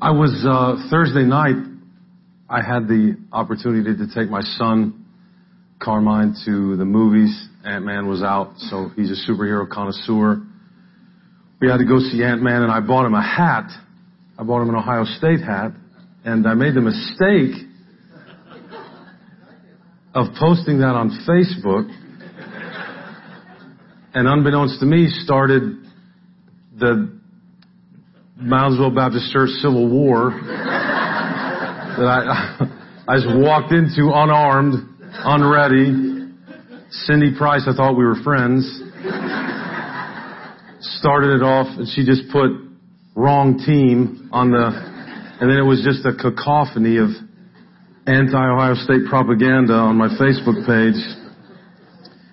I was uh, Thursday night. I had the opportunity to take my son Carmine to the movies. Ant Man was out, so he's a superhero connoisseur. We had to go see Ant Man, and I bought him a hat. I bought him an Ohio State hat, and I made the mistake of posting that on Facebook. And unbeknownst to me, started the Moundsville Baptist Church Civil War that I, I just walked into unarmed, unready. Cindy Price, I thought we were friends. Started it off, and she just put wrong team on the, and then it was just a cacophony of anti-Ohio State propaganda on my Facebook page.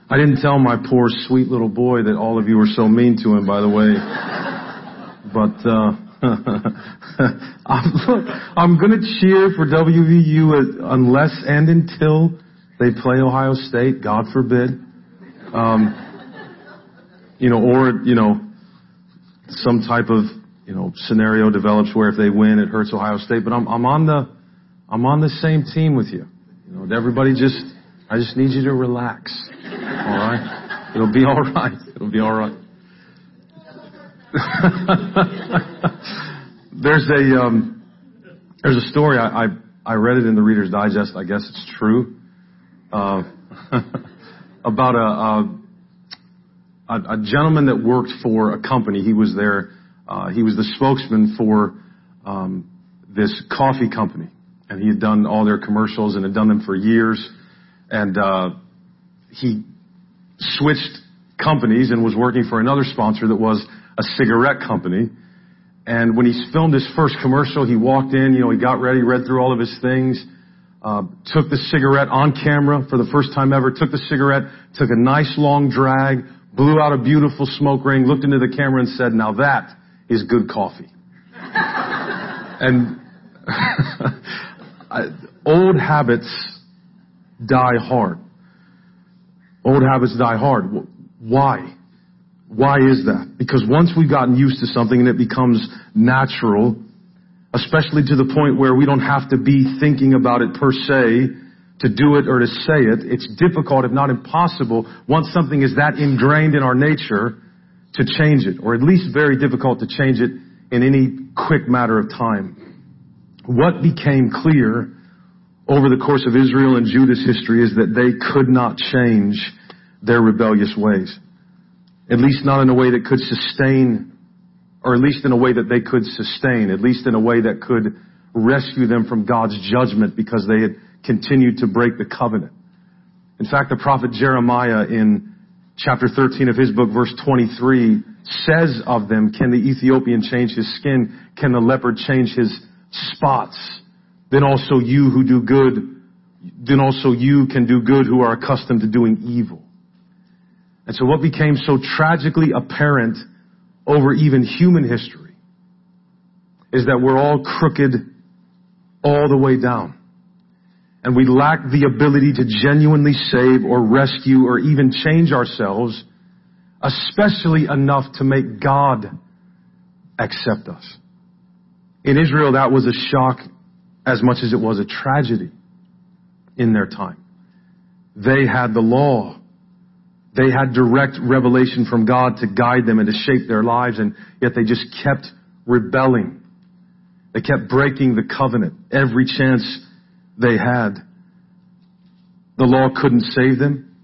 I didn't tell my poor sweet little boy that all of you were so mean to him, by the way. But uh, I'm, look, I'm going to cheer for WVU unless and until they play Ohio State. God forbid. Um, you know, or you know, some type of you know scenario develops where if they win, it hurts Ohio State. But I'm, I'm on the I'm on the same team with you. You know, everybody just I just need you to relax. All right, it'll be all right. It'll be all right. there's a um, there's a story I, I, I read it in the Reader's Digest. I guess it's true uh, about a, a a gentleman that worked for a company. He was there. Uh, he was the spokesman for um, this coffee company, and he had done all their commercials and had done them for years. And uh, he switched companies and was working for another sponsor that was a cigarette company. And when he filmed his first commercial, he walked in, you know, he got ready, read through all of his things, uh, took the cigarette on camera for the first time ever, took the cigarette, took a nice long drag, blew out a beautiful smoke ring, looked into the camera and said, now that is good coffee. and old habits die hard. Old habits die hard. Why? Why is that? Because once we've gotten used to something and it becomes natural, especially to the point where we don't have to be thinking about it per se to do it or to say it, it's difficult, if not impossible, once something is that ingrained in our nature, to change it, or at least very difficult to change it in any quick matter of time. What became clear over the course of Israel and Judah's history is that they could not change their rebellious ways. At least not in a way that could sustain, or at least in a way that they could sustain, at least in a way that could rescue them from God's judgment because they had continued to break the covenant. In fact, the prophet Jeremiah in chapter 13 of his book, verse 23, says of them, can the Ethiopian change his skin? Can the leopard change his spots? Then also you who do good, then also you can do good who are accustomed to doing evil. And so what became so tragically apparent over even human history is that we're all crooked all the way down. And we lack the ability to genuinely save or rescue or even change ourselves, especially enough to make God accept us. In Israel, that was a shock as much as it was a tragedy in their time. They had the law they had direct revelation from God to guide them and to shape their lives, and yet they just kept rebelling. They kept breaking the covenant every chance they had. The law couldn't save them.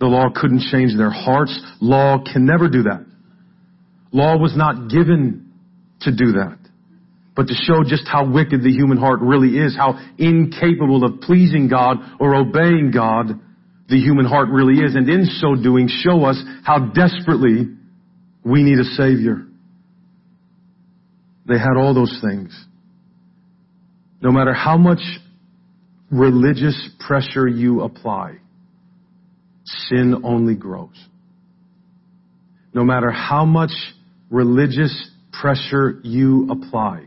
The law couldn't change their hearts. Law can never do that. Law was not given to do that, but to show just how wicked the human heart really is, how incapable of pleasing God or obeying God the human heart really is, and in so doing, show us how desperately we need a Savior. They had all those things. No matter how much religious pressure you apply, sin only grows. No matter how much religious pressure you apply,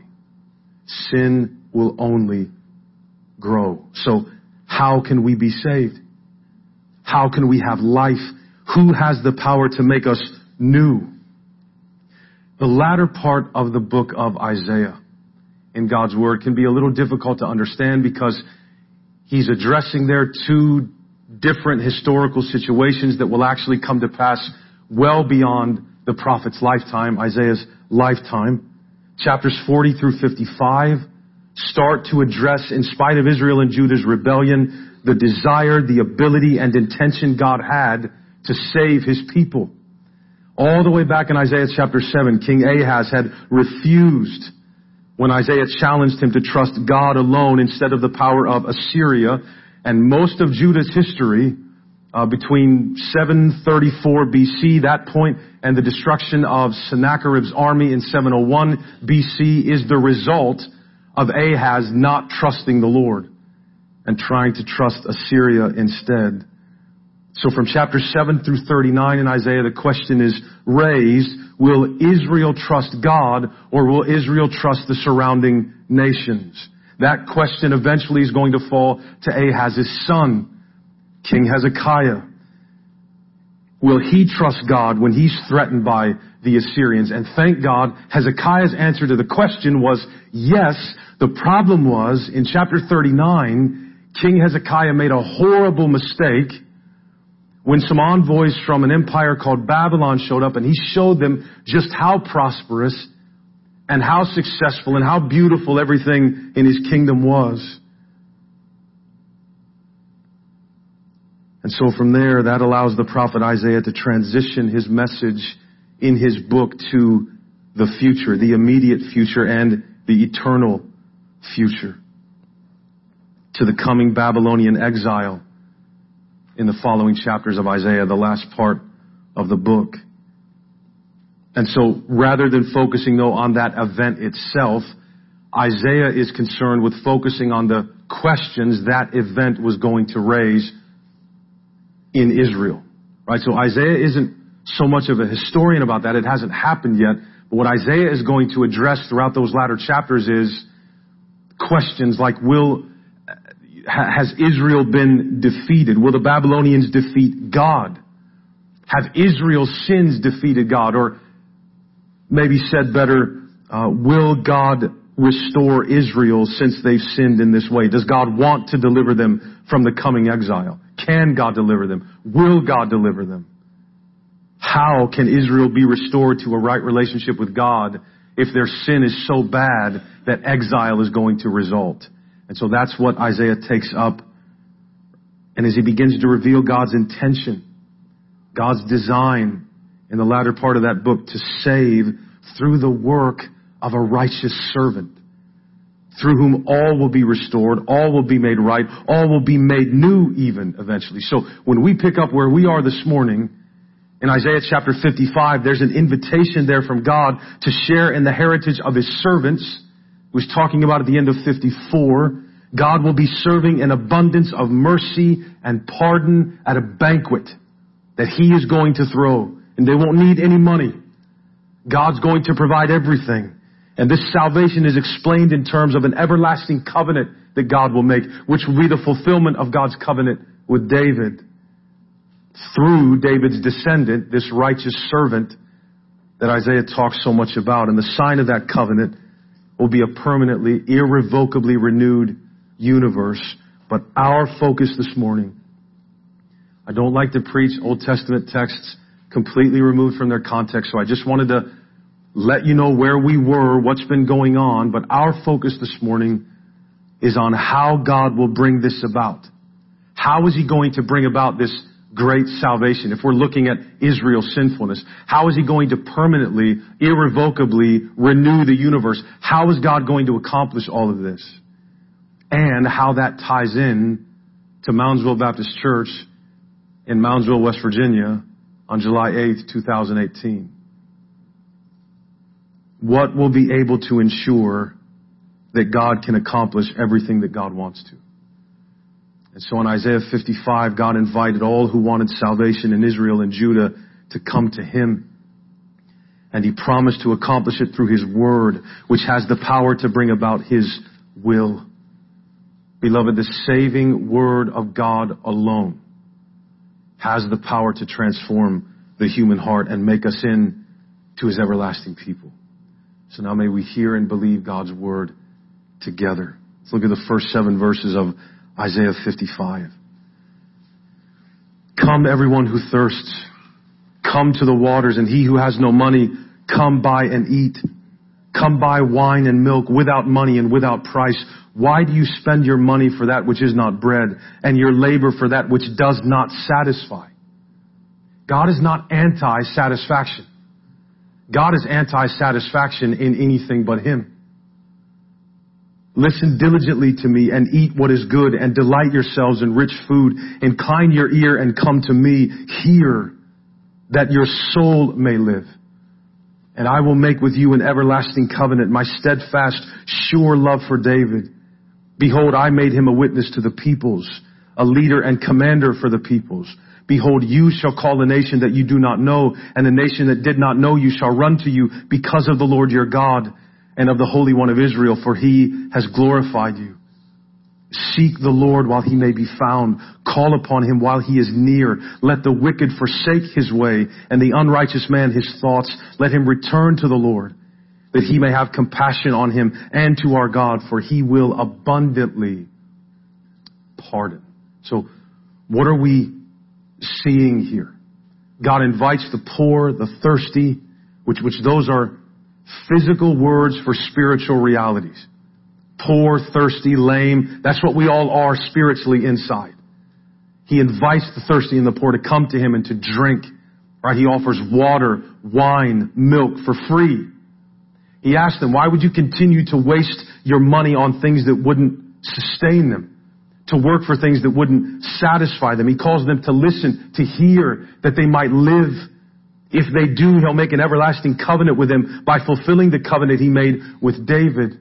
sin will only grow. So how can we be saved? How can we have life? Who has the power to make us new? The latter part of the book of Isaiah in God's Word can be a little difficult to understand because he's addressing there two different historical situations that will actually come to pass well beyond the prophet's lifetime, Isaiah's lifetime. Chapters 40 through 55 start to address, in spite of Israel and Judah's rebellion, the desire, the ability, and intention God had to save his people. All the way back in Isaiah chapter 7, King Ahaz had refused when Isaiah challenged him to trust God alone instead of the power of Assyria. And most of Judah's history, uh, between 734 BC, that point, and the destruction of Sennacherib's army in 701 BC is the result of Ahaz not trusting the Lord and trying to trust Assyria instead. So from chapter 7 through 39 in Isaiah, the question is raised, will Israel trust God or will Israel trust the surrounding nations? That question eventually is going to fall to Ahaz's son, King Hezekiah. Will he trust God when he's threatened by the Assyrians? And thank God, Hezekiah's answer to the question was yes. The problem was, in chapter 39, King Hezekiah made a horrible mistake when some envoys from an empire called Babylon showed up and he showed them just how prosperous and how successful and how beautiful everything in his kingdom was. And so from there, that allows the prophet Isaiah to transition his message in his book to the future, the immediate future and the eternal future, to the coming Babylonian exile in the following chapters of Isaiah, the last part of the book. And so rather than focusing though on that event itself, Isaiah is concerned with focusing on the questions that event was going to raise in Israel. Right? So Isaiah isn't so much of a historian about that. It hasn't happened yet. But what Isaiah is going to address throughout those latter chapters is questions like, will has Israel been defeated? Will the Babylonians defeat God? Have Israel's sins defeated God? Or maybe said better, uh, will God restore Israel since they've sinned in this way? Does God want to deliver them from the coming exile? Can God deliver them? Will God deliver them? How can Israel be restored to a right relationship with God if their sin is so bad that exile is going to result? And so that's what Isaiah takes up. And as he begins to reveal God's intention, God's design in the latter part of that book to save through the work of a righteous servant, through whom all will be restored, all will be made right, all will be made new even eventually. So when we pick up where we are this morning, in Isaiah chapter 55, there's an invitation there from God to share in the heritage of his servants was talking about at the end of 54. God will be serving an abundance of mercy and pardon at a banquet that He is going to throw. And they won't need any money. God's going to provide everything. And this salvation is explained in terms of an everlasting covenant that God will make, which will be the fulfillment of God's covenant with David. Through David's descendant, this righteous servant that Isaiah talks so much about. And the sign of that covenant will be a permanently, irrevocably renewed universe. But our focus this morning, I don't like to preach Old Testament texts completely removed from their context, so I just wanted to let you know where we were, what's been going on, but our focus this morning is on how God will bring this about. How is He going to bring about this great salvation. If we're looking at Israel's sinfulness, how is he going to permanently, irrevocably renew the universe? How is God going to accomplish all of this? And how that ties in to Moundsville Baptist Church in Moundsville, West Virginia on July 8th, 2018. What will be able to ensure that God can accomplish everything that God wants to? And so in Isaiah 55, God invited all who wanted salvation in Israel and Judah to come to Him. And He promised to accomplish it through His Word, which has the power to bring about His will. Beloved, the saving Word of God alone has the power to transform the human heart and make us in to His everlasting people. So now may we hear and believe God's Word together. Let's look at the first seven verses of Isaiah 55. Come everyone who thirsts, come to the waters, and he who has no money, come buy and eat. Come buy wine and milk without money and without price. Why do you spend your money for that which is not bread and your labor for that which does not satisfy? God is not anti-satisfaction. God is anti-satisfaction in anything but Him. Listen diligently to me and eat what is good and delight yourselves in rich food. Incline your ear and come to me. Hear that your soul may live. And I will make with you an everlasting covenant, my steadfast, sure love for David. Behold, I made him a witness to the peoples, a leader and commander for the peoples. Behold, you shall call a nation that you do not know, and a nation that did not know you shall run to you because of the Lord your God and of the Holy One of Israel, for he has glorified you. Seek the Lord while he may be found. Call upon him while he is near. Let the wicked forsake his way and the unrighteous man his thoughts. Let him return to the Lord that he may have compassion on him and to our God, for he will abundantly pardon. So what are we seeing here? God invites the poor, the thirsty, which, which those are physical words for spiritual realities. Poor, thirsty, lame. That's what we all are spiritually inside. He invites the thirsty and the poor to come to him and to drink. Right? He offers water, wine, milk for free. He asks them, why would you continue to waste your money on things that wouldn't sustain them? To work for things that wouldn't satisfy them. He calls them to listen, to hear, that they might live if they do, he'll make an everlasting covenant with them by fulfilling the covenant he made with David.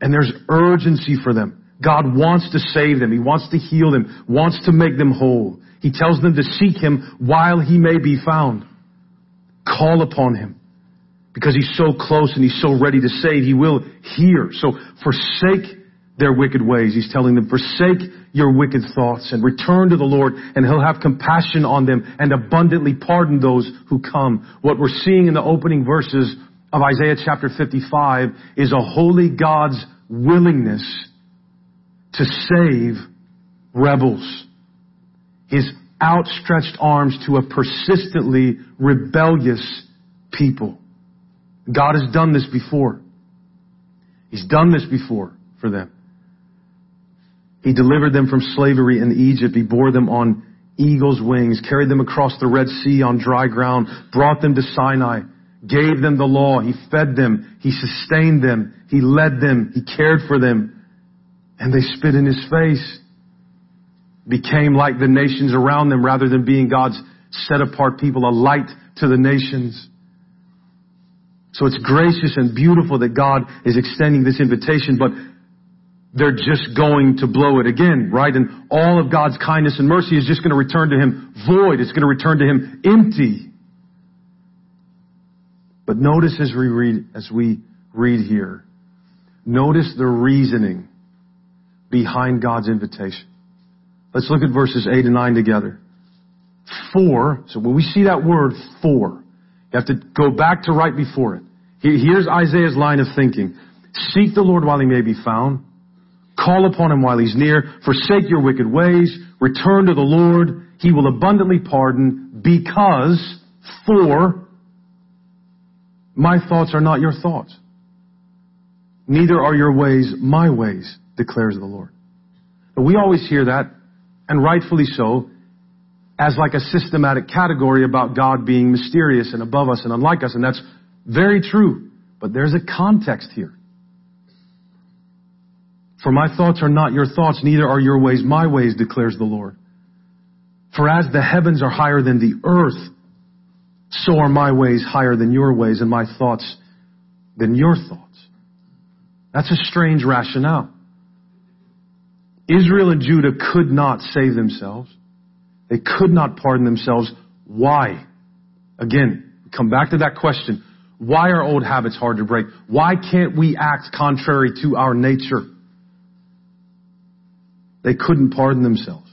And there's urgency for them. God wants to save them. He wants to heal them, wants to make them whole. He tells them to seek him while he may be found. Call upon him. Because he's so close and he's so ready to save, he will hear. So forsake their wicked ways. He's telling them, forsake your wicked thoughts and return to the Lord and He'll have compassion on them and abundantly pardon those who come. What we're seeing in the opening verses of Isaiah chapter 55 is a holy God's willingness to save rebels. His outstretched arms to a persistently rebellious people. God has done this before. He's done this before for them. He delivered them from slavery in Egypt. He bore them on eagle's wings, carried them across the Red Sea on dry ground, brought them to Sinai, gave them the law. He fed them. He sustained them. He led them. He cared for them. And they spit in his face. Became like the nations around them rather than being God's set apart people, a light to the nations. So it's gracious and beautiful that God is extending this invitation, but they're just going to blow it again, right? And all of God's kindness and mercy is just going to return to him void. It's going to return to him empty. But notice as we read, as we read here, notice the reasoning behind God's invitation. Let's look at verses 8 and 9 together. For, so when we see that word for, you have to go back to right before it. Here's Isaiah's line of thinking. Seek the Lord while he may be found. Call upon him while he's near. Forsake your wicked ways. Return to the Lord. He will abundantly pardon because for my thoughts are not your thoughts. Neither are your ways my ways, declares the Lord. We always hear that, and rightfully so, as like a systematic category about God being mysterious and above us and unlike us, and that's very true. But there's a context here. For my thoughts are not your thoughts, neither are your ways my ways, declares the Lord. For as the heavens are higher than the earth, so are my ways higher than your ways, and my thoughts than your thoughts. That's a strange rationale. Israel and Judah could not save themselves. They could not pardon themselves. Why? Again, come back to that question. Why are old habits hard to break? Why can't we act contrary to our nature? They couldn't pardon themselves.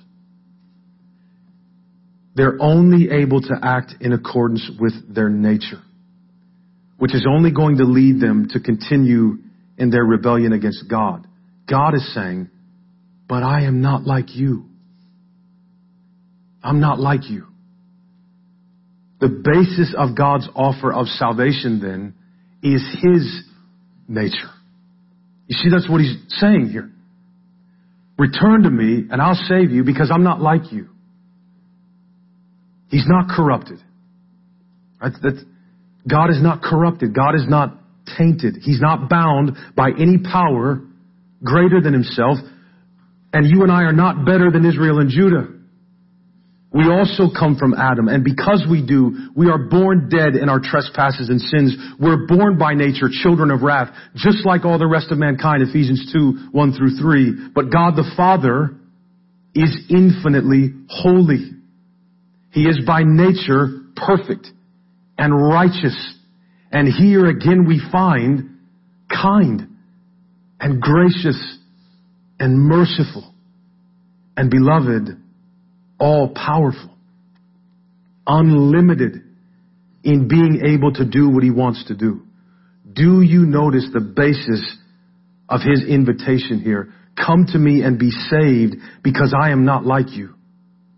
They're only able to act in accordance with their nature, which is only going to lead them to continue in their rebellion against God. God is saying, but I am not like you. I'm not like you. The basis of God's offer of salvation then is His nature. You see, that's what He's saying here. Return to me and I'll save you because I'm not like you. He's not corrupted. Right? That's, God is not corrupted. God is not tainted. He's not bound by any power greater than himself. And you and I are not better than Israel and Judah. We also come from Adam, and because we do, we are born dead in our trespasses and sins. We're born by nature children of wrath, just like all the rest of mankind, Ephesians 2, 1 through 3. But God the Father is infinitely holy. He is by nature perfect and righteous. And here again we find kind and gracious and merciful and beloved, all powerful, unlimited in being able to do what he wants to do. Do you notice the basis of his invitation here? Come to me and be saved because I am not like you.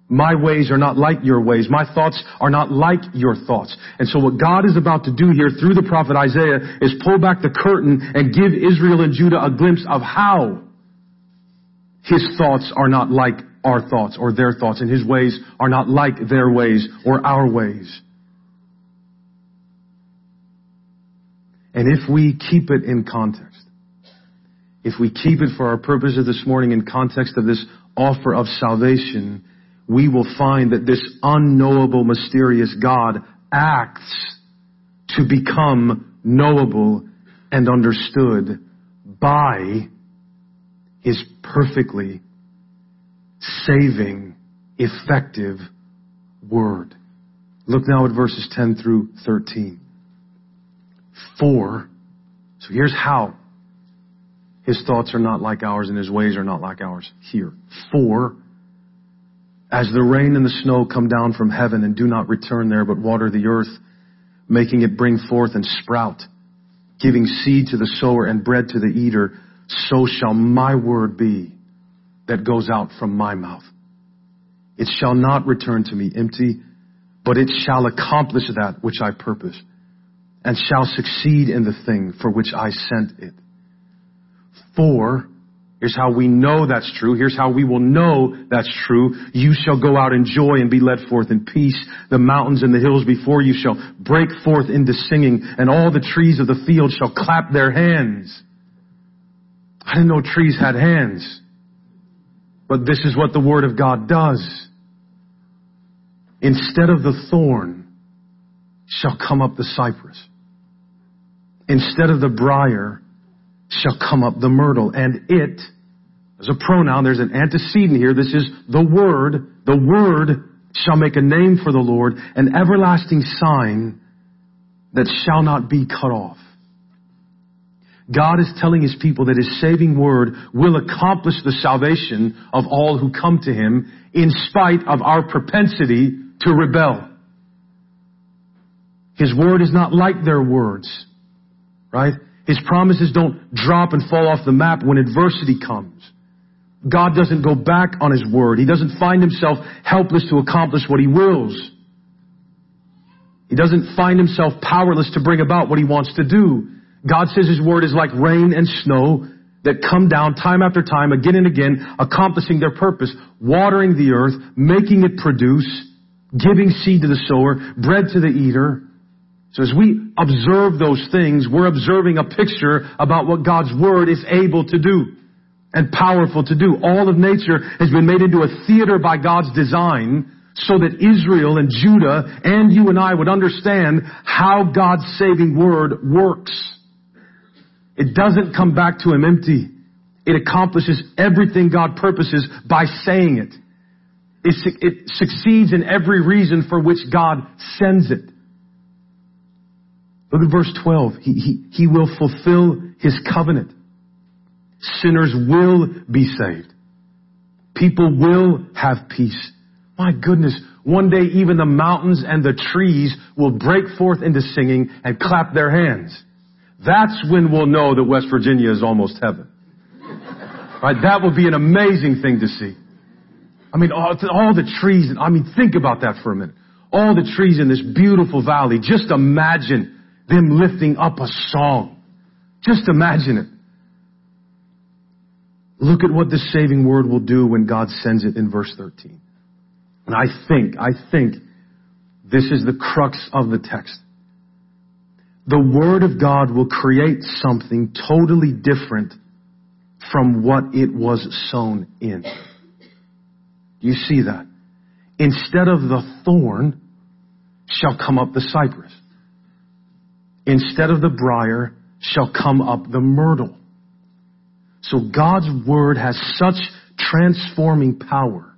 My ways are not like your ways. My thoughts are not like your thoughts. And so what God is about to do here through the prophet Isaiah is pull back the curtain and give Israel and Judah a glimpse of how his thoughts are not like our thoughts or their thoughts and his ways are not like their ways or our ways. And if we keep it in context, if we keep it for our purposes this morning in context of this offer of salvation, we will find that this unknowable, mysterious God acts to become knowable and understood by his perfectly saving, effective word. Look now at verses 10 through 13. For, so here's how his thoughts are not like ours and his ways are not like ours. Here. For, as the rain and the snow come down from heaven and do not return there, but water the earth, making it bring forth and sprout, giving seed to the sower and bread to the eater, so shall my word be that goes out from my mouth. It shall not return to me empty, but it shall accomplish that which I purpose, and shall succeed in the thing for which I sent it. For Here's how we know that's true. Here's how we will know that's true. You shall go out in joy and be led forth in peace. The mountains and the hills before you shall break forth into singing, and all the trees of the field shall clap their hands. I didn't know trees had hands. But this is what the Word of God does. Instead of the thorn shall come up the cypress. Instead of the briar shall come up the myrtle. And it, as a pronoun, there's an antecedent here. This is the word. The word shall make a name for the Lord, an everlasting sign that shall not be cut off. God is telling his people that his saving word will accomplish the salvation of all who come to him in spite of our propensity to rebel. His word is not like their words, right? His promises don't drop and fall off the map when adversity comes. God doesn't go back on His word. He doesn't find Himself helpless to accomplish what He wills. He doesn't find Himself powerless to bring about what He wants to do. God says His word is like rain and snow that come down time after time, again and again, accomplishing their purpose, watering the earth, making it produce, giving seed to the sower, bread to the eater, so as we observe those things, we're observing a picture about what God's Word is able to do and powerful to do. All of nature has been made into a theater by God's design so that Israel and Judah and you and I would understand how God's saving Word works. It doesn't come back to Him empty. It accomplishes everything God purposes by saying it. It, it succeeds in every reason for which God sends it. Look at verse 12. He, he, he will fulfill his covenant. Sinners will be saved. People will have peace. My goodness, one day even the mountains and the trees will break forth into singing and clap their hands. That's when we'll know that West Virginia is almost heaven. Right? That would be an amazing thing to see. I mean, all, all the trees, I mean, think about that for a minute. All the trees in this beautiful valley, just imagine them lifting up a song. Just imagine it. Look at what the saving word will do when God sends it in verse 13. And I think, I think this is the crux of the text. The word of God will create something totally different from what it was sown in. Do You see that? Instead of the thorn shall come up the cypress. Instead of the briar shall come up the myrtle. So God's word has such transforming power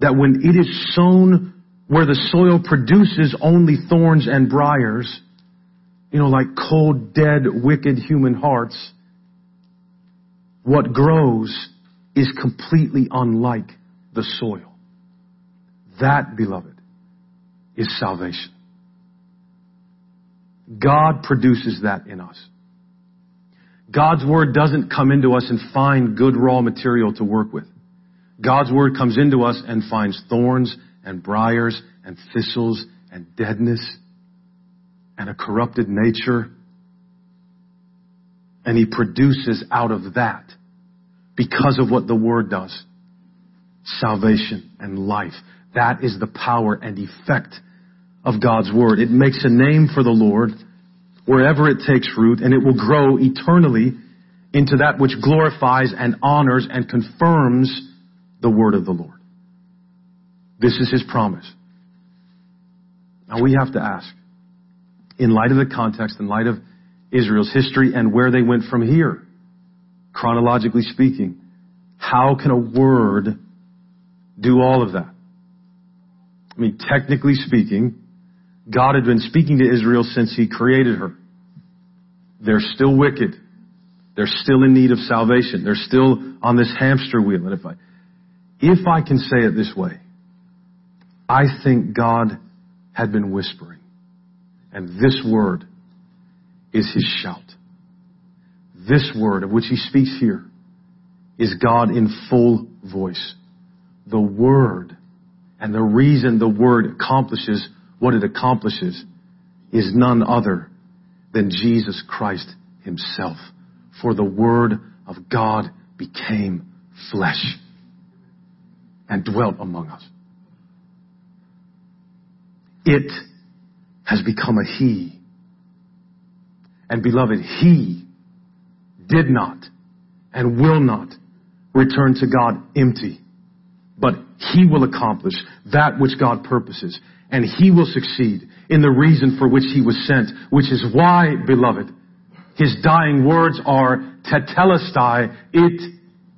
that when it is sown where the soil produces only thorns and briars, you know, like cold, dead, wicked human hearts, what grows is completely unlike the soil. That, beloved, is salvation. God produces that in us. God's word doesn't come into us and find good raw material to work with. God's word comes into us and finds thorns and briars and thistles and deadness and a corrupted nature. And he produces out of that, because of what the word does, salvation and life. That is the power and effect of God's word. It makes a name for the Lord wherever it takes root and it will grow eternally into that which glorifies and honors and confirms the word of the Lord. This is his promise. Now we have to ask, in light of the context, in light of Israel's history and where they went from here, chronologically speaking, how can a word do all of that? I mean, technically speaking, God had been speaking to Israel since he created her. They're still wicked. They're still in need of salvation. They're still on this hamster wheel. And if I, if I can say it this way, I think God had been whispering. And this word is his shout. This word of which he speaks here is God in full voice. The word and the reason the word accomplishes what it accomplishes is none other than Jesus Christ himself. For the word of God became flesh and dwelt among us. It has become a he. And beloved, he did not and will not return to God empty, but he will accomplish that which God purposes and he will succeed in the reason for which he was sent, which is why, beloved, his dying words are tetelestai, it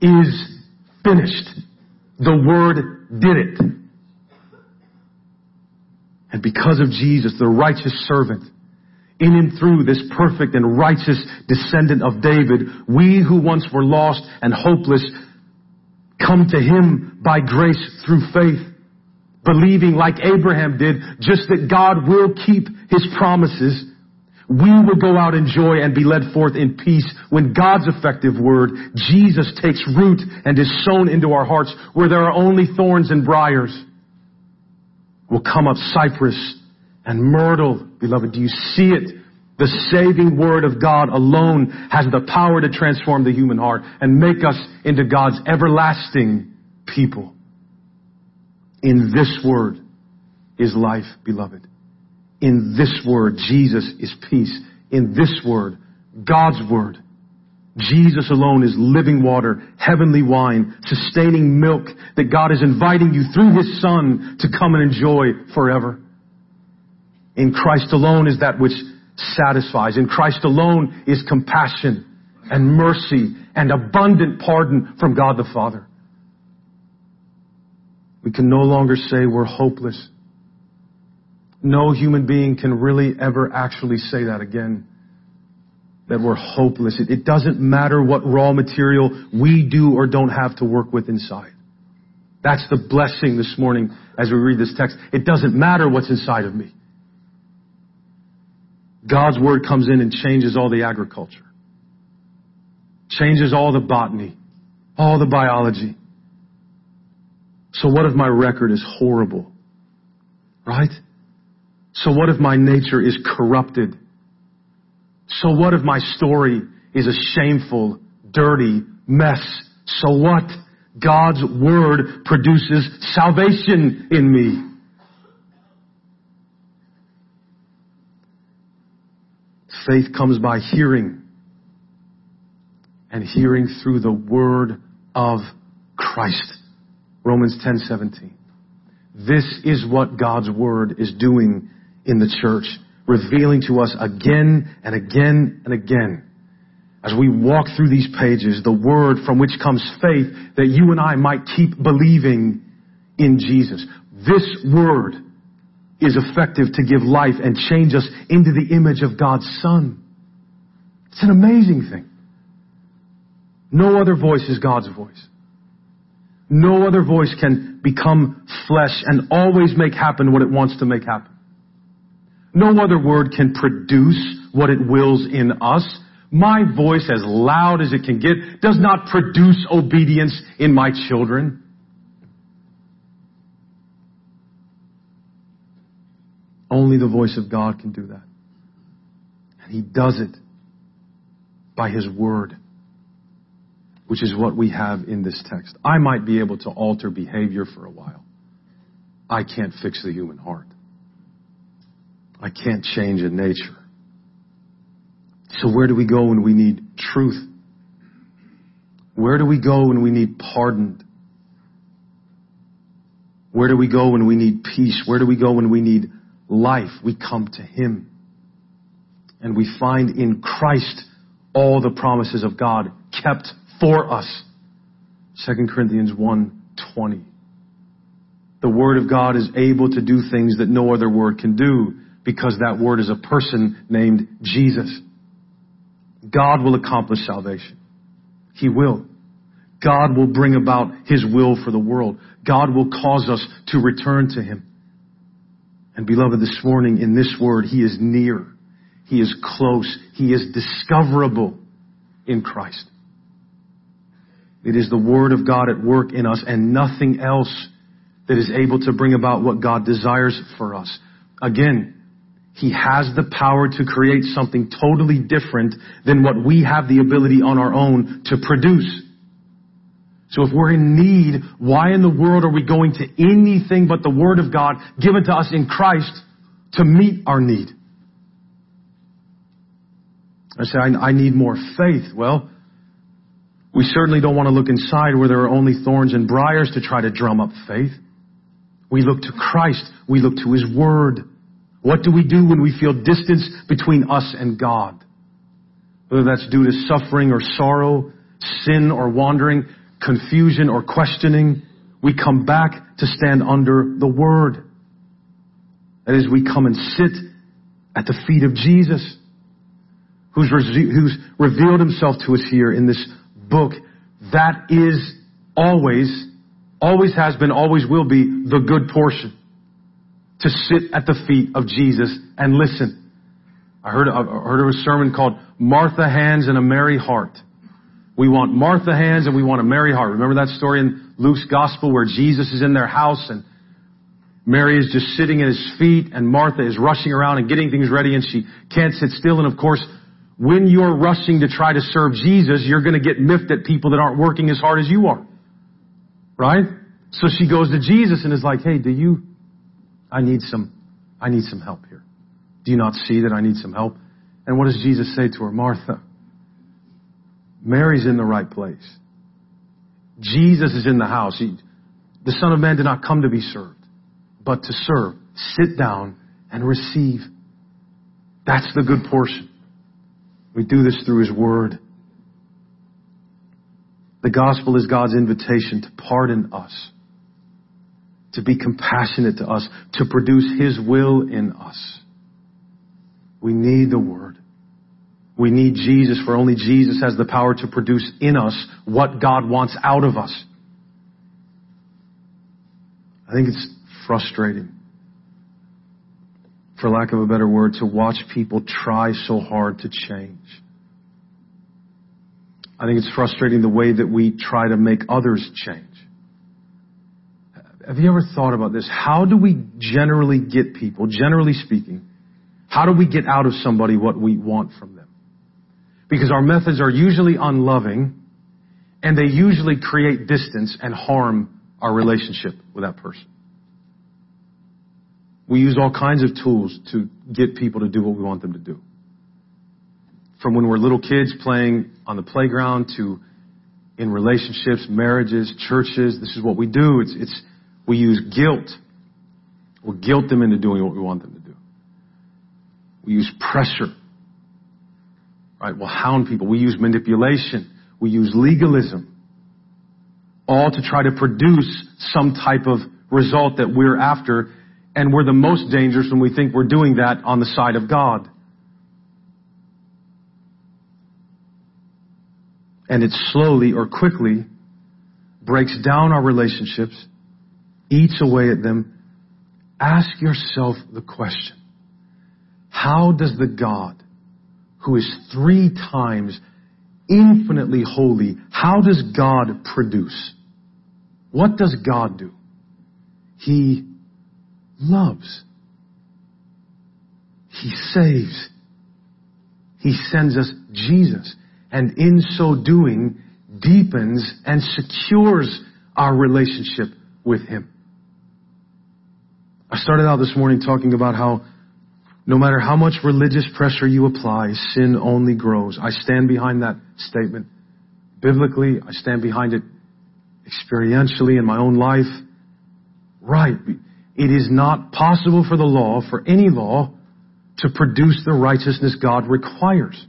is finished. The word did it. And because of Jesus, the righteous servant, in and through this perfect and righteous descendant of David, we who once were lost and hopeless come to him by grace through faith believing like Abraham did, just that God will keep his promises, we will go out in joy and be led forth in peace when God's effective word, Jesus, takes root and is sown into our hearts where there are only thorns and briars. Will come up cypress and myrtle. Beloved, do you see it? The saving word of God alone has the power to transform the human heart and make us into God's everlasting people. In this word is life, beloved. In this word, Jesus is peace. In this word, God's word, Jesus alone is living water, heavenly wine, sustaining milk that God is inviting you through His Son to come and enjoy forever. In Christ alone is that which satisfies. In Christ alone is compassion and mercy and abundant pardon from God the Father. We can no longer say we're hopeless. No human being can really ever actually say that again. That we're hopeless. It, it doesn't matter what raw material we do or don't have to work with inside. That's the blessing this morning as we read this text. It doesn't matter what's inside of me. God's word comes in and changes all the agriculture, changes all the botany, all the biology. So what if my record is horrible? Right? So what if my nature is corrupted? So what if my story is a shameful, dirty mess? So what? God's word produces salvation in me. Faith comes by hearing and hearing through the word of Christ. Romans 10:17. This is what God's word is doing in the church, revealing to us again and again and again. As we walk through these pages, the word from which comes faith that you and I might keep believing in Jesus. This word is effective to give life and change us into the image of God's Son. It's an amazing thing. No other voice is God's voice. No other voice can become flesh and always make happen what it wants to make happen. No other word can produce what it wills in us. My voice, as loud as it can get, does not produce obedience in my children. Only the voice of God can do that. And He does it by His Word, which is what we have in this text. I might be able to alter behavior for a while. I can't fix the human heart. I can't change in nature. So where do we go when we need truth? Where do we go when we need pardoned? Where do we go when we need peace? Where do we go when we need life? We come to Him. And we find in Christ all the promises of God kept for us. 2 Corinthians 1:20. The Word of God is able to do things that no other word can do because that word is a person named Jesus. God will accomplish salvation. He will. God will bring about His will for the world. God will cause us to return to Him. And beloved, this morning in this word, He is near. He is close. He is discoverable in Christ. It is the Word of God at work in us and nothing else that is able to bring about what God desires for us. Again, he has the power to create something totally different than what we have the ability on our own to produce. So if we're in need, why in the world are we going to anything but the Word of God given to us in Christ to meet our need? I say, I, I need more faith. Well, we certainly don't want to look inside where there are only thorns and briars to try to drum up faith. We look to Christ. We look to His Word. What do we do when we feel distance between us and God? Whether that's due to suffering or sorrow, sin or wandering, confusion or questioning, we come back to stand under the Word. That is, we come and sit at the feet of Jesus, who's, who's revealed himself to us here in this book. That is always, always has been, always will be the good portion to sit at the feet of Jesus and listen. I heard, I heard a sermon called Martha Hands and a Mary Heart. We want Martha hands and we want a Mary heart. Remember that story in Luke's gospel where Jesus is in their house and Mary is just sitting at his feet and Martha is rushing around and getting things ready and she can't sit still. And of course, when you're rushing to try to serve Jesus, you're going to get miffed at people that aren't working as hard as you are. Right? So she goes to Jesus and is like, hey, do you, I need some, I need some help here. Do you not see that I need some help? And what does Jesus say to her? Martha, Mary's in the right place. Jesus is in the house. He, the Son of Man did not come to be served, but to serve. Sit down and receive. That's the good portion. We do this through His Word. The gospel is God's invitation to pardon us to be compassionate to us, to produce His will in us. We need the Word. We need Jesus, for only Jesus has the power to produce in us what God wants out of us. I think it's frustrating for lack of a better word, to watch people try so hard to change. I think it's frustrating the way that we try to make others change. Have you ever thought about this? How do we generally get people, generally speaking, how do we get out of somebody what we want from them? Because our methods are usually unloving and they usually create distance and harm our relationship with that person. We use all kinds of tools to get people to do what we want them to do. From when we're little kids playing on the playground to in relationships, marriages, churches, this is what we do. It's, it's, we use guilt. We'll guilt them into doing what we want them to do. We use pressure. Right? We'll hound people. We use manipulation. We use legalism. All to try to produce some type of result that we're after. And we're the most dangerous when we think we're doing that on the side of God. And it slowly or quickly breaks down our relationships eats away at them, ask yourself the question, how does the God who is three times infinitely holy, how does God produce? What does God do? He loves. He saves. He sends us Jesus. And in so doing, deepens and secures our relationship with Him. I started out this morning talking about how no matter how much religious pressure you apply, sin only grows. I stand behind that statement. Biblically, I stand behind it experientially in my own life. Right. It is not possible for the law, for any law, to produce the righteousness God requires.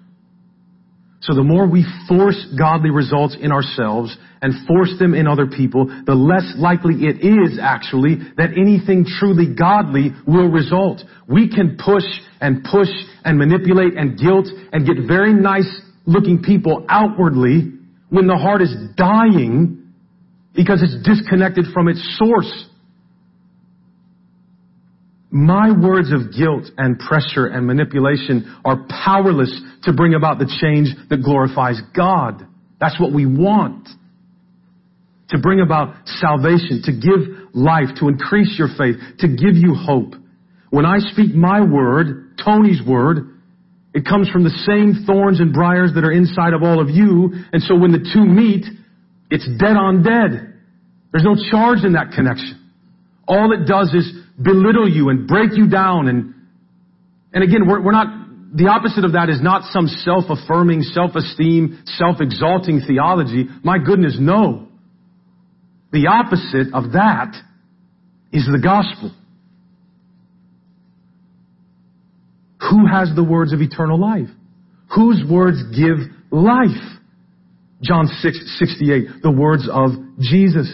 So the more we force godly results in ourselves and force them in other people, the less likely it is actually that anything truly godly will result. We can push and push and manipulate and guilt and get very nice looking people outwardly when the heart is dying because it's disconnected from its source. My words of guilt and pressure and manipulation are powerless to bring about the change that glorifies God. That's what we want. To bring about salvation, to give life, to increase your faith, to give you hope. When I speak my word, Tony's word, it comes from the same thorns and briars that are inside of all of you. And so when the two meet, it's dead on dead. There's no charge in that connection. All it does is belittle you and break you down. And, and again, we're, we're not the opposite of that is not some self-affirming, self-esteem, self-exalting theology. My goodness, no. The opposite of that is the gospel. Who has the words of eternal life? Whose words give life? John 6, 68, the words of Jesus.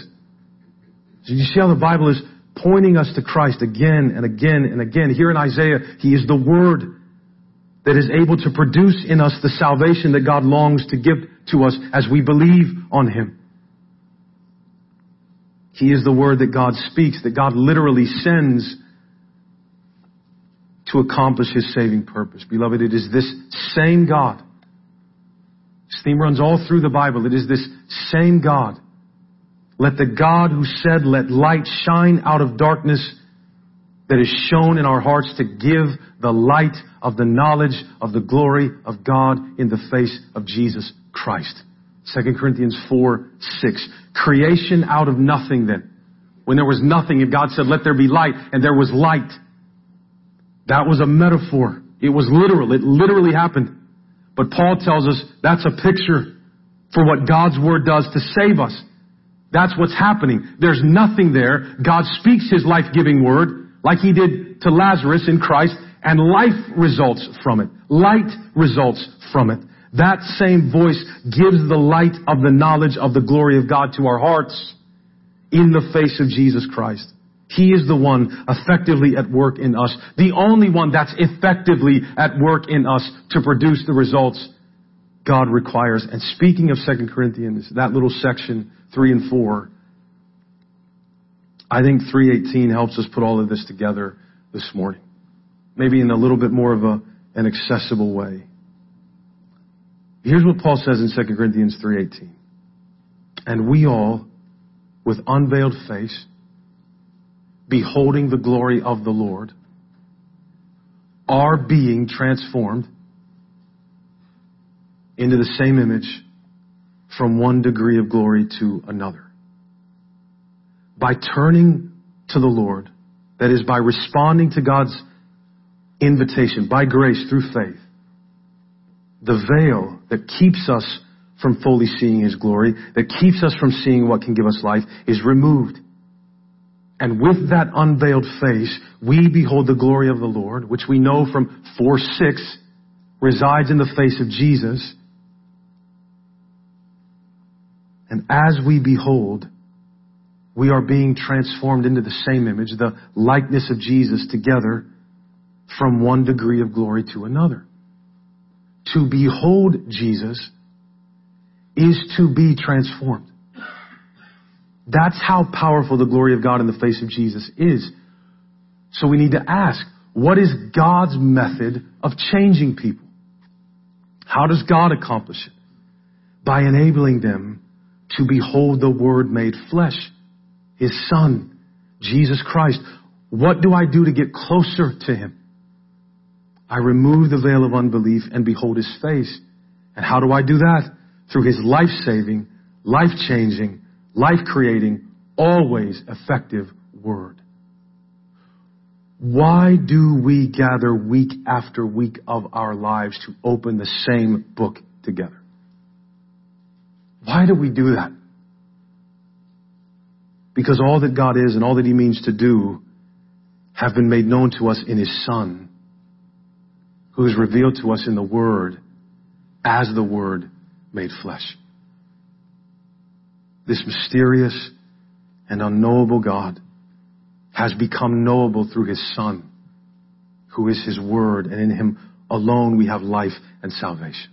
So you see how the Bible is pointing us to Christ again and again and again. Here in Isaiah, He is the Word that is able to produce in us the salvation that God longs to give to us as we believe on Him. He is the word that God speaks, that God literally sends to accomplish His saving purpose. Beloved, it is this same God. This theme runs all through the Bible. It is this same God. Let the God who said, let light shine out of darkness that is shown in our hearts to give the light of the knowledge of the glory of God in the face of Jesus Christ. 2 Corinthians 4, 6. Creation out of nothing then. When there was nothing and God said, let there be light, and there was light. That was a metaphor. It was literal. It literally happened. But Paul tells us that's a picture for what God's Word does to save us. That's what's happening. There's nothing there. God speaks His life-giving Word like he did to Lazarus in Christ, and life results from it. Light results from it. That same voice gives the light of the knowledge of the glory of God to our hearts in the face of Jesus Christ. He is the one effectively at work in us. The only one that's effectively at work in us to produce the results God requires. And speaking of 2 Corinthians, that little section, 3 and 4, I think 318 helps us put all of this together this morning. maybe in a little bit more of a, an accessible way. Here's what Paul says in 2 Corinthians 3:18. And we all with unveiled face beholding the glory of the Lord are being transformed into the same image from one degree of glory to another. By turning to the Lord, that is by responding to God's invitation by grace through faith, the veil that keeps us from fully seeing His glory, that keeps us from seeing what can give us life, is removed. And with that unveiled face, we behold the glory of the Lord, which we know from 4 6 resides in the face of Jesus. And as we behold, we are being transformed into the same image, the likeness of Jesus together from one degree of glory to another. To behold Jesus is to be transformed. That's how powerful the glory of God in the face of Jesus is. So we need to ask, what is God's method of changing people? How does God accomplish it? By enabling them to behold the Word made flesh, His Son, Jesus Christ. What do I do to get closer to Him? I remove the veil of unbelief and behold his face. And how do I do that? Through his life saving, life changing, life creating, always effective word. Why do we gather week after week of our lives to open the same book together? Why do we do that? Because all that God is and all that He means to do have been made known to us in His Son who is revealed to us in the Word as the Word made flesh. This mysterious and unknowable God has become knowable through His Son, who is His Word, and in Him alone we have life and salvation.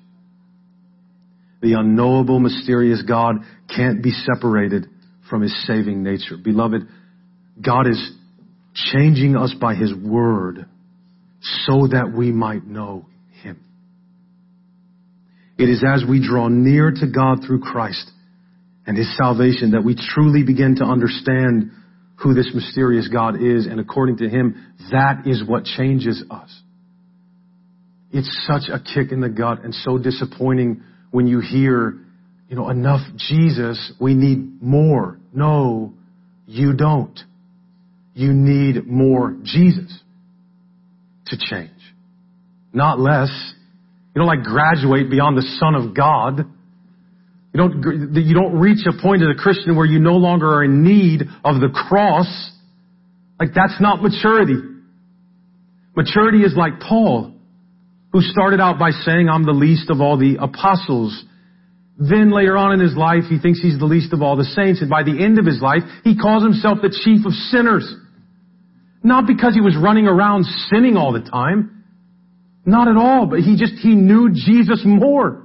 The unknowable, mysterious God can't be separated from His saving nature. Beloved, God is changing us by His Word so that we might know Him. It is as we draw near to God through Christ and His salvation that we truly begin to understand who this mysterious God is, and according to Him, that is what changes us. It's such a kick in the gut and so disappointing when you hear, you know, enough Jesus, we need more. No, you don't. You need more Jesus to change. Not less. You don't like graduate beyond the Son of God. You don't, you don't reach a point as a Christian where you no longer are in need of the cross. Like that's not maturity. Maturity is like Paul, who started out by saying, I'm the least of all the apostles. Then later on in his life, he thinks he's the least of all the saints. And by the end of his life, he calls himself the chief of sinners. Not because he was running around sinning all the time. Not at all, but he just, he knew Jesus more.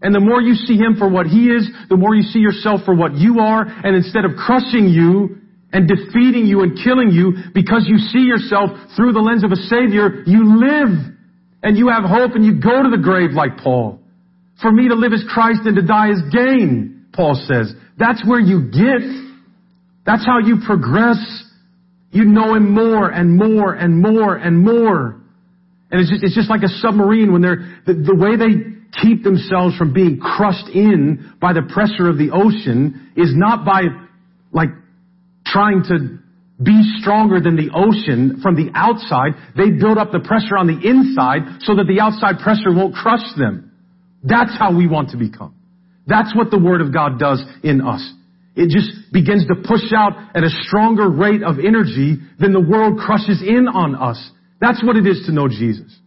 And the more you see him for what he is, the more you see yourself for what you are, and instead of crushing you and defeating you and killing you because you see yourself through the lens of a savior, you live and you have hope and you go to the grave like Paul. For me to live as Christ and to die as gain, Paul says. That's where you get. That's how you progress. You know Him more and more and more and more. And it's just, it's just like a submarine when they're, the, the way they keep themselves from being crushed in by the pressure of the ocean is not by, like, trying to be stronger than the ocean from the outside. They build up the pressure on the inside so that the outside pressure won't crush them. That's how we want to become. That's what the Word of God does in us. It just begins to push out at a stronger rate of energy than the world crushes in on us. That's what it is to know Jesus.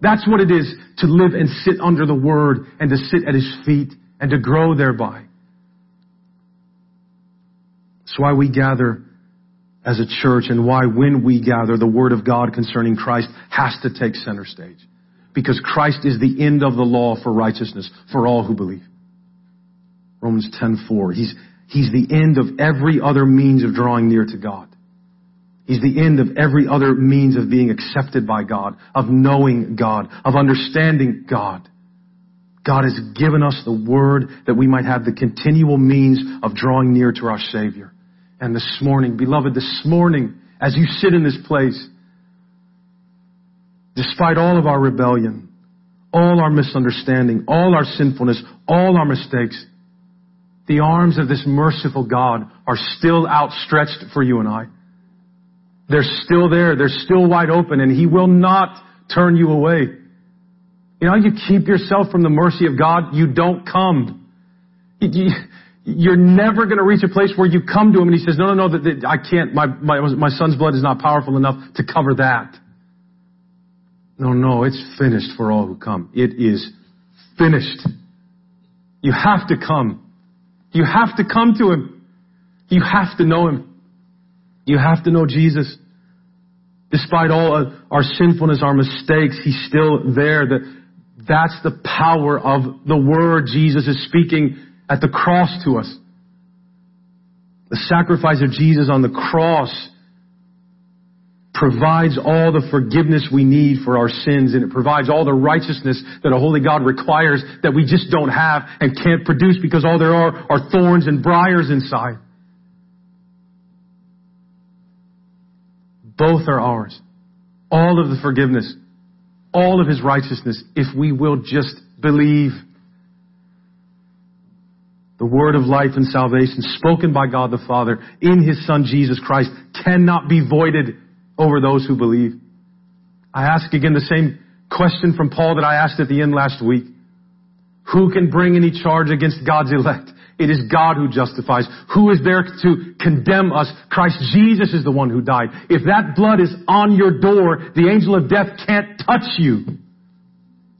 That's what it is to live and sit under the Word and to sit at His feet and to grow thereby. That's why we gather as a church and why when we gather, the Word of God concerning Christ has to take center stage. Because Christ is the end of the law for righteousness for all who believe. Romans 10:4. He's He's the end of every other means of drawing near to God. He's the end of every other means of being accepted by God, of knowing God, of understanding God. God has given us the word that we might have the continual means of drawing near to our Savior. And this morning, beloved, this morning, as you sit in this place, despite all of our rebellion, all our misunderstanding, all our sinfulness, all our mistakes, the arms of this merciful God are still outstretched for you and I. They're still there. They're still wide open and He will not turn you away. You know, you keep yourself from the mercy of God, you don't come. You're never going to reach a place where you come to Him and He says, no, no, no, that, I can't, my, my, my son's blood is not powerful enough to cover that. No, no, it's finished for all who come. It is finished. You have to come. You have to come to Him. You have to know Him. You have to know Jesus. Despite all our sinfulness, our mistakes, He's still there. That's the power of the Word Jesus is speaking at the cross to us. The sacrifice of Jesus on the cross provides all the forgiveness we need for our sins and it provides all the righteousness that a holy God requires that we just don't have and can't produce because all there are are thorns and briars inside. Both are ours. All of the forgiveness, all of his righteousness, if we will just believe. The word of life and salvation spoken by God the Father in his son Jesus Christ cannot be voided over those who believe. I ask again the same question from Paul that I asked at the end last week. Who can bring any charge against God's elect? It is God who justifies. Who is there to condemn us? Christ Jesus is the one who died. If that blood is on your door, the angel of death can't touch you.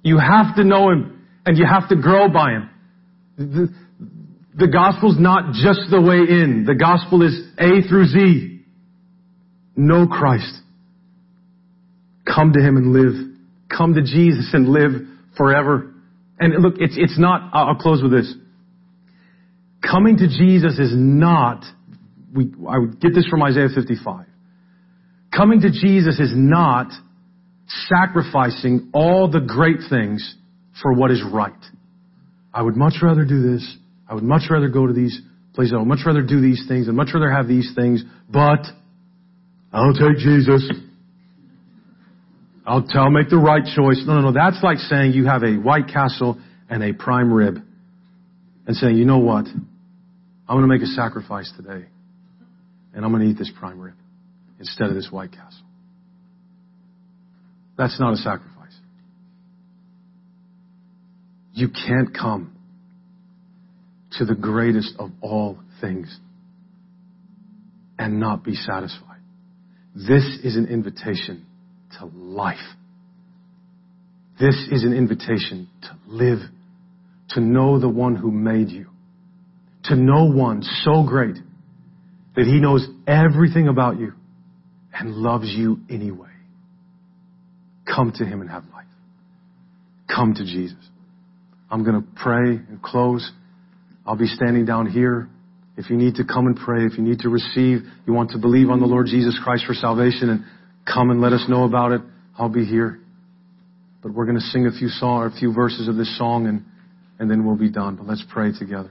You have to know Him and you have to grow by Him. The, the gospel's not just the way in. The gospel is A through Z know Christ. Come to Him and live. Come to Jesus and live forever. And look, it's, it's not, I'll close with this. Coming to Jesus is not, we, I would get this from Isaiah 55. Coming to Jesus is not sacrificing all the great things for what is right. I would much rather do this. I would much rather go to these places. I would much rather do these things. I'd much rather have these things. But I'll take Jesus. I'll, I'll make the right choice. No, no, no. That's like saying you have a White Castle and a prime rib and saying, you know what? I'm going to make a sacrifice today and I'm going to eat this prime rib instead of this White Castle. That's not a sacrifice. You can't come to the greatest of all things and not be satisfied. This is an invitation to life. This is an invitation to live, to know the one who made you, to know one so great that he knows everything about you and loves you anyway. Come to him and have life. Come to Jesus. I'm going to pray and close. I'll be standing down here. If you need to come and pray, if you need to receive, you want to believe on the Lord Jesus Christ for salvation and come and let us know about it, I'll be here. But we're going to sing a few song, a few verses of this song and, and then we'll be done. But let's pray together.